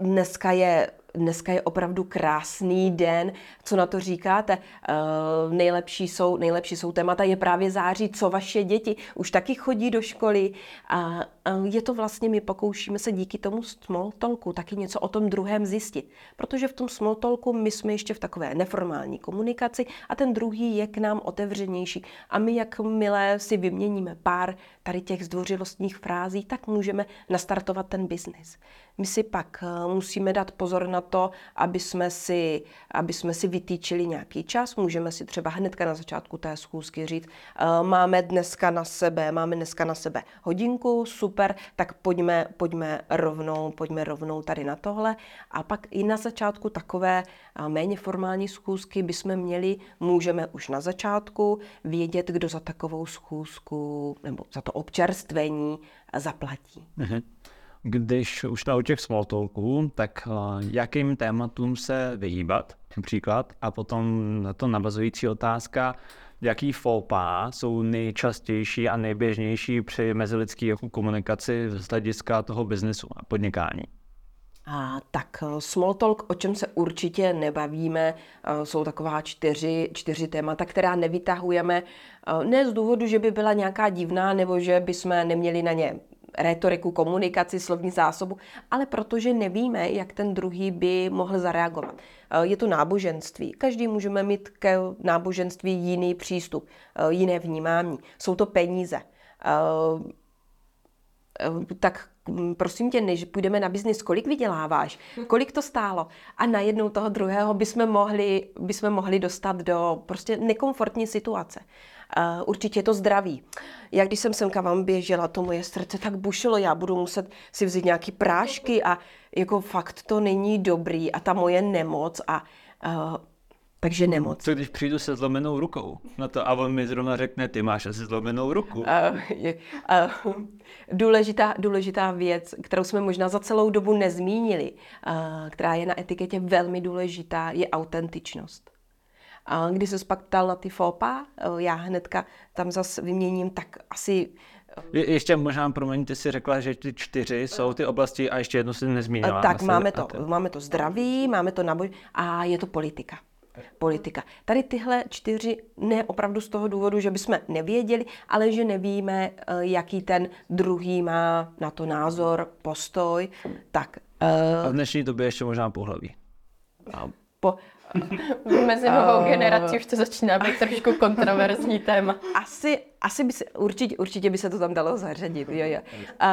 dneska je dneska je opravdu krásný den. Co na to říkáte? Uh, nejlepší, jsou, nejlepší jsou témata, je právě září, co vaše děti už taky chodí do školy. A je to vlastně, my pokoušíme se díky tomu small talku taky něco o tom druhém zjistit. Protože v tom small talku my jsme ještě v takové neformální komunikaci a ten druhý je k nám otevřenější. A my, jakmile si vyměníme pár tady těch zdvořilostních frází, tak můžeme nastartovat ten biznis. My si pak uh, musíme dát pozor na to, aby jsme si, aby jsme si vytýčili nějaký čas. Můžeme si třeba hnedka na začátku té schůzky říct, uh, máme dneska na sebe, máme dneska na sebe hodinku, super, tak pojďme, pojďme rovnou, pojďme rovnou tady na tohle. A pak i na začátku takové uh, méně formální schůzky bychom měli, můžeme už na začátku vědět, kdo za takovou schůzku nebo za to občerstvení zaplatí. Mm-hmm. Když už na těch small talků, tak uh, jakým tématům se vyhýbat, například, a potom na to navazující otázka, jaký fópa jsou nejčastější a nejběžnější při mezilidské komunikaci z hlediska toho biznesu a podnikání? A tak eh, small talk, o čem se určitě nebavíme, eh, jsou taková čtyři, čtyři témata, která nevytahujeme ne z důvodu, že by byla nějaká divná nebo že bychom neměli na ně retoriku, komunikaci, slovní zásobu, ale protože nevíme, jak ten druhý by mohl zareagovat. Eh, je to náboženství. Každý můžeme mít ke náboženství jiný přístup, eh, jiné vnímání. Jsou to peníze. Eh, tak hm, prosím tě, než půjdeme na biznis, kolik vyděláváš, kolik to stálo. A najednou toho druhého bychom mohli, bychom mohli dostat do prostě nekomfortní situace. Určitě je to zdraví. Já když jsem semka vám běžela, to moje srdce tak bušilo, já budu muset si vzít nějaký prášky a jako fakt to není dobrý a ta moje nemoc a uh, takže nemoc. Co když přijdu se zlomenou rukou na to a on mi zrovna řekne, ty máš asi zlomenou ruku. Uh, je, uh, důležitá, důležitá věc, kterou jsme možná za celou dobu nezmínili, uh, která je na etiketě velmi důležitá, je autentičnost. A když se pak ptal na ty FOPA, eh, já hnedka tam zase vyměním, tak asi je, ještě možná, promiňte, si řekla, že ty čtyři jsou ty oblasti a ještě jednu si nezmínila. Tak máme to, máme to zdraví, máme to naboj a je to politika. Politika. Tady tyhle čtyři, ne opravdu z toho důvodu, že bychom nevěděli, ale že nevíme, eh, jaký ten druhý má na to názor, postoj. Tak. A v dnešní době ještě možná pohlaví. Po, Mezi novou generací už to začíná být trošku kontroverzní téma. Asi, asi by se, určitě, určitě by se to tam dalo zařadit, jo, jo. Uh,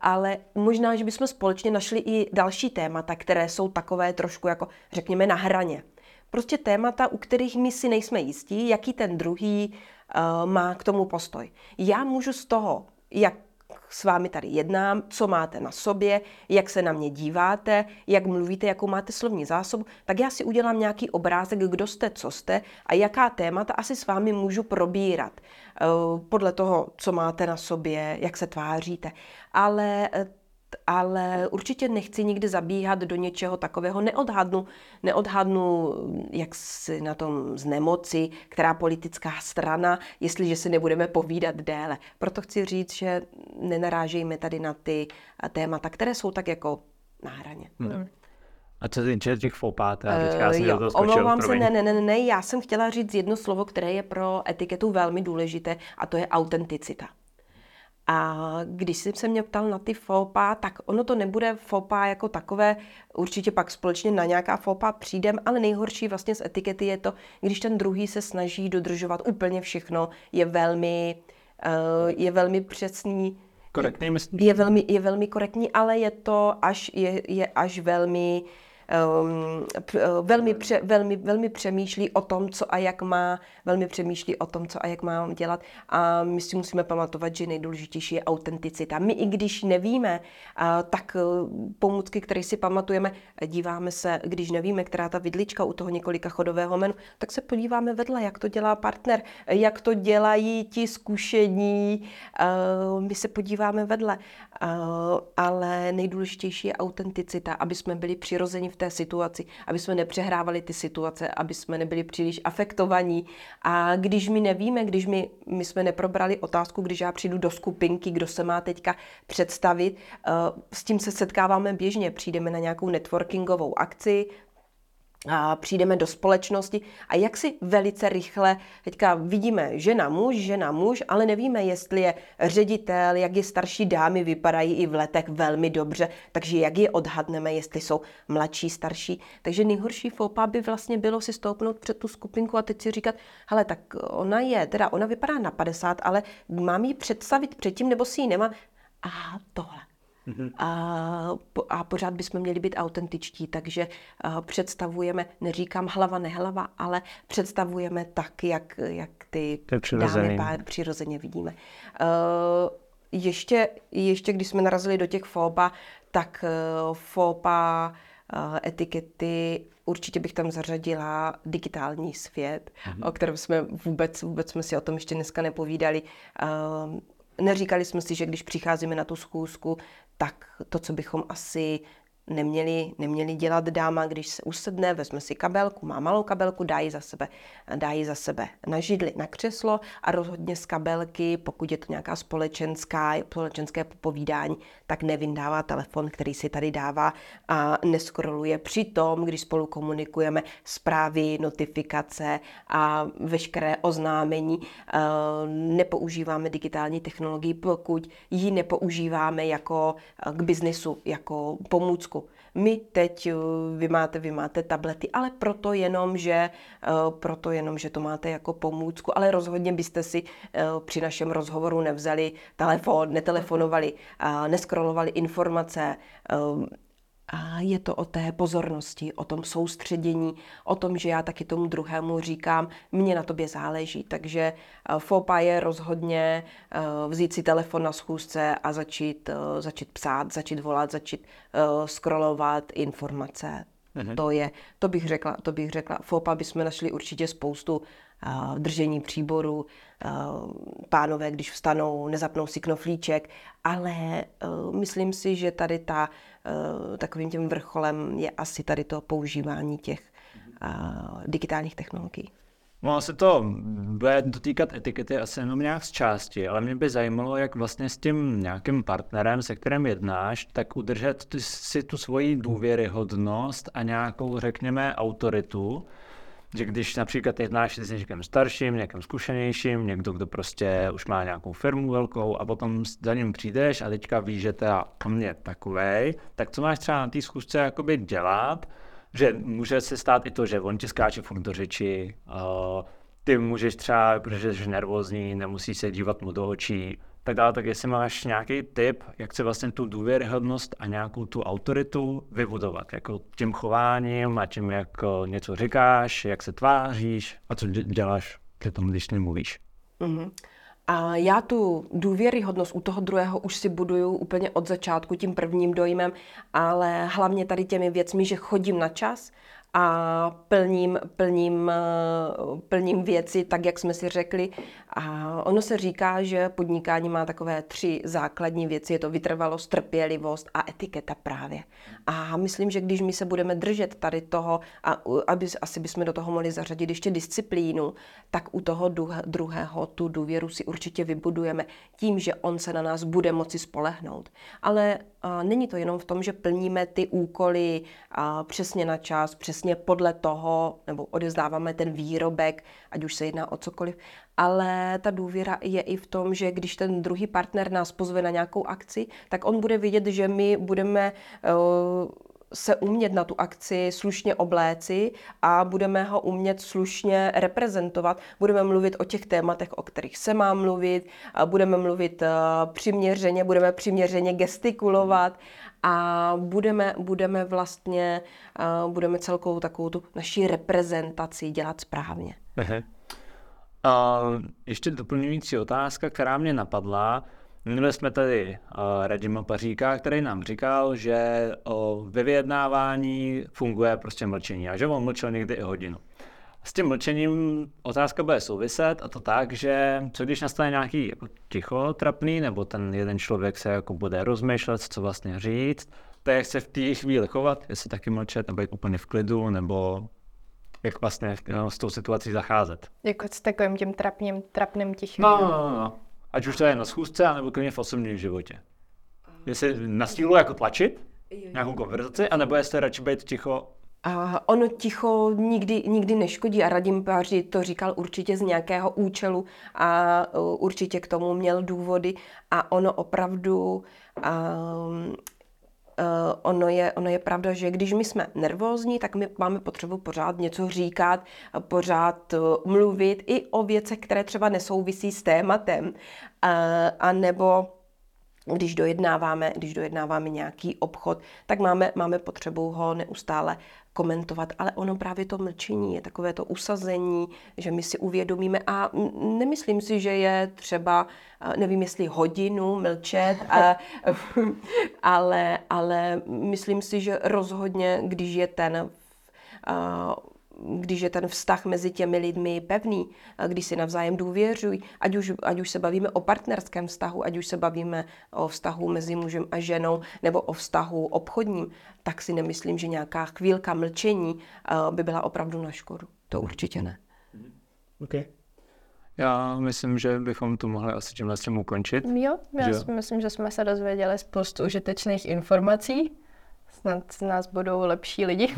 ale možná, že bychom společně našli i další témata, které jsou takové trošku jako, řekněme, na hraně. Prostě témata, u kterých my si nejsme jistí, jaký ten druhý uh, má k tomu postoj. Já můžu z toho, jak s vámi tady jednám, co máte na sobě, jak se na mě díváte, jak mluvíte, jakou máte slovní zásobu, tak já si udělám nějaký obrázek, kdo jste, co jste a jaká témata asi s vámi můžu probírat. Eh, podle toho, co máte na sobě, jak se tváříte. Ale eh, ale určitě nechci nikdy zabíhat do něčeho takového. Neodhadnu, neodhadnu jak si na tom z nemoci, která politická strana, jestliže si nebudeme povídat déle. Proto chci říct, že nenarážejme tady na ty témata, které jsou tak jako na hraně. Hmm. A co se týče těch fopát, já uh, jo, omlouvám se, ne, ne, ne, ne, já jsem chtěla říct jedno slovo, které je pro etiketu velmi důležité a to je autenticita. A když jsem se mě ptal na ty fopa, tak ono to nebude fopa jako takové, určitě pak společně na nějaká fopa přijdem, ale nejhorší vlastně z etikety je to, když ten druhý se snaží dodržovat úplně všechno, je velmi, uh, je velmi přesný, Korektní, myslím. Je velmi, je velmi korektní, ale je to až, je, je až velmi velmi, pře, velmi, velmi přemýšlí o tom, co a jak má, velmi přemýšlí o tom, co a jak má dělat. A my si musíme pamatovat, že nejdůležitější je autenticita. My i když nevíme, uh, tak uh, pomůcky, které si pamatujeme, díváme se, když nevíme, která ta vidlička u toho několika chodového menu, tak se podíváme vedle, jak to dělá partner, jak to dělají ti zkušení, uh, my se podíváme vedle, ale nejdůležitější je autenticita, aby jsme byli přirozeni v té situaci, aby jsme nepřehrávali ty situace, aby jsme nebyli příliš afektovaní. A když my nevíme, když my, my jsme neprobrali otázku, když já přijdu do skupinky, kdo se má teďka představit, eh, s tím se setkáváme běžně. Přijdeme na nějakou networkingovou akci, a přijdeme do společnosti a jak si velice rychle teďka vidíme žena muž, žena muž, ale nevíme, jestli je ředitel, jak je starší dámy, vypadají i v letech velmi dobře, takže jak je odhadneme, jestli jsou mladší, starší. Takže nejhorší fopa by vlastně bylo si stoupnout před tu skupinku a teď si říkat, hele, tak ona je, teda ona vypadá na 50, ale mám ji představit předtím, nebo si ji nemám. A tohle. Mm-hmm. A, a pořád bychom měli být autentičtí, takže a, představujeme, neříkám hlava, nehlava, ale představujeme tak, jak, jak ty dámy pár přirozeně vidíme. Uh, ještě, ještě když jsme narazili do těch fóba, tak fóba uh, etikety určitě bych tam zařadila digitální svět, mm-hmm. o kterém jsme vůbec, vůbec jsme si o tom ještě dneska nepovídali. Neříkali jsme si, že když přicházíme na tu schůzku, tak to, co bychom asi neměli, neměli dělat dáma, když se usedne, vezme si kabelku, má malou kabelku, dá ji za sebe, dá ji za sebe na židli, na křeslo a rozhodně z kabelky, pokud je to nějaká společenská, společenské povídání, tak nevyndává telefon, který si tady dává a neskroluje. Přitom, když spolu komunikujeme zprávy, notifikace a veškeré oznámení, eh, nepoužíváme digitální technologii, pokud ji nepoužíváme jako k biznesu, jako pomůcku my teď, eh, vy máte, vy máte tablety, ale proto jenom, že, eh, proto jenom, že to máte jako pomůcku, ale rozhodně byste si eh, při našem rozhovoru nevzali telefon, netelefonovali, neskrolovali informace, a je to o té pozornosti, o tom soustředění, o tom, že já taky tomu druhému říkám, mně na tobě záleží. Takže eh, FOPA je rozhodně eh, vzít si telefon na schůzce a začít, eh, začít psát, začít volat, začít scrollovat informace. Mhm. To je, to bych řekla, to bych řekla. FOPA bychom našli určitě spoustu držení příboru, pánové, když vstanou, nezapnou si knoflíček, ale myslím si, že tady ta, takovým tím vrcholem je asi tady to používání těch digitálních technologií. No se to bude dotýkat etikety asi jenom nějak z části, ale mě by zajímalo, jak vlastně s tím nějakým partnerem, se kterým jednáš, tak udržet si tu svoji důvěryhodnost a nějakou, řekněme, autoritu, že když například jednáš s někým starším, někým zkušenějším, někdo, kdo prostě už má nějakou firmu velkou a potom za ním přijdeš a teďka víš, že teda on je takovej, tak co máš třeba na té schůzce jakoby dělat, že může se stát i to, že on ti skáče furt do řeči, uh, ty můžeš třeba, protože jsi nervózní, nemusíš se dívat mu do očí, tak dále, tak jestli máš nějaký tip, jak se vlastně tu důvěryhodnost a nějakou tu autoritu vybudovat, jako tím chováním a tím, jak něco říkáš, jak se tváříš a co děláš při tom, když nemluvíš. Mhm. A já tu důvěryhodnost u toho druhého už si buduju úplně od začátku tím prvním dojmem, ale hlavně tady těmi věcmi, že chodím na čas a plním, plním, plním věci tak, jak jsme si řekli. A ono se říká, že podnikání má takové tři základní věci. Je to vytrvalost, trpělivost a etiketa právě. A myslím, že když my se budeme držet tady toho, a aby, asi bychom do toho mohli zařadit ještě disciplínu, tak u toho druhého tu důvěru si určitě vybudujeme tím, že on se na nás bude moci spolehnout. Ale není to jenom v tom, že plníme ty úkoly přesně na čas, přesně podle toho, nebo odezdáváme ten výrobek, ať už se jedná o cokoliv, ale ta důvěra je i v tom, že když ten druhý partner nás pozve na nějakou akci, tak on bude vidět, že my budeme uh, se umět na tu akci slušně obléci a budeme ho umět slušně reprezentovat. Budeme mluvit o těch tématech, o kterých se má mluvit, budeme mluvit uh, přiměřeně, budeme přiměřeně gestikulovat a budeme, budeme vlastně, uh, budeme celkou takovou tu naši reprezentaci dělat správně. A ještě doplňující otázka, která mě napadla. Měli jsme tady uh, Radima Paříka, který nám říkal, že uh, ve vyjednávání funguje prostě mlčení a že on mlčel někdy i hodinu. S tím mlčením otázka bude souviset a to tak, že co když nastane nějaký jako ticho trapný, nebo ten jeden člověk se jako bude rozmýšlet, co vlastně říct, tak jak se v té chvíli chovat, jestli taky mlčet, nebo být úplně v klidu, nebo jak vlastně no, s tou situací zacházet. Jako s takovým tím trapným, trapným tichým. No, no, no, no. Ať už to je na schůzce, anebo klidně v osobním životě. Jestli na sílu jako tlačit nějakou konverzaci, anebo jestli radši být ticho. A ono ticho nikdy, nikdy neškodí a Radim Páři to říkal určitě z nějakého účelu a uh, určitě k tomu měl důvody a ono opravdu um, ono, je, ono je pravda, že když my jsme nervózní, tak my máme potřebu pořád něco říkat, pořád uh, mluvit i o věcech, které třeba nesouvisí s tématem, uh, a nebo když dojednáváme, když dojednáváme nějaký obchod, tak máme, máme potřebu ho neustále komentovat, ale ono právě to mlčení je takové to usazení, že my si uvědomíme a nemyslím si, že je třeba, eh, nevím jestli hodinu mlčet, a, <laughs> ale, ale myslím si, že rozhodně, když je ten a, když je ten vztah mezi těmi lidmi pevný, když si navzájem důvěřují, ať už, ať už se bavíme o partnerském vztahu, ať už se bavíme o vztahu mezi mužem a ženou nebo o vztahu obchodním, tak si nemyslím, že nějaká chvílka mlčení a, by byla opravdu na škodu. To určitě ne. Okay. Já myslím, že bychom to mohli asi tímhle s tím ukončit. Jo, já Že- si myslím, že jsme se dozvěděli spoustu užitečných informací. Snad z nás budou lepší lidi.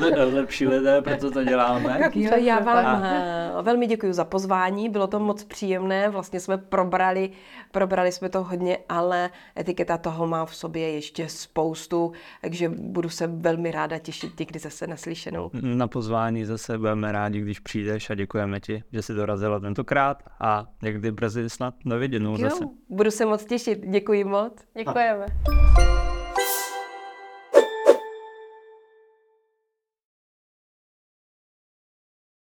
Le- lepší lidé, proto to děláme. Jo, já vám eh, velmi děkuji za pozvání, bylo to moc příjemné, vlastně jsme probrali, probrali jsme to hodně, ale etiketa toho má v sobě ještě spoustu, takže budu se velmi ráda těšit někdy zase naslyšenou. Na pozvání zase budeme rádi, když přijdeš a děkujeme ti, že jsi dorazila tentokrát a někdy brzy snad na viděnou zase. budu se moc těšit, děkuji moc. Děkujeme.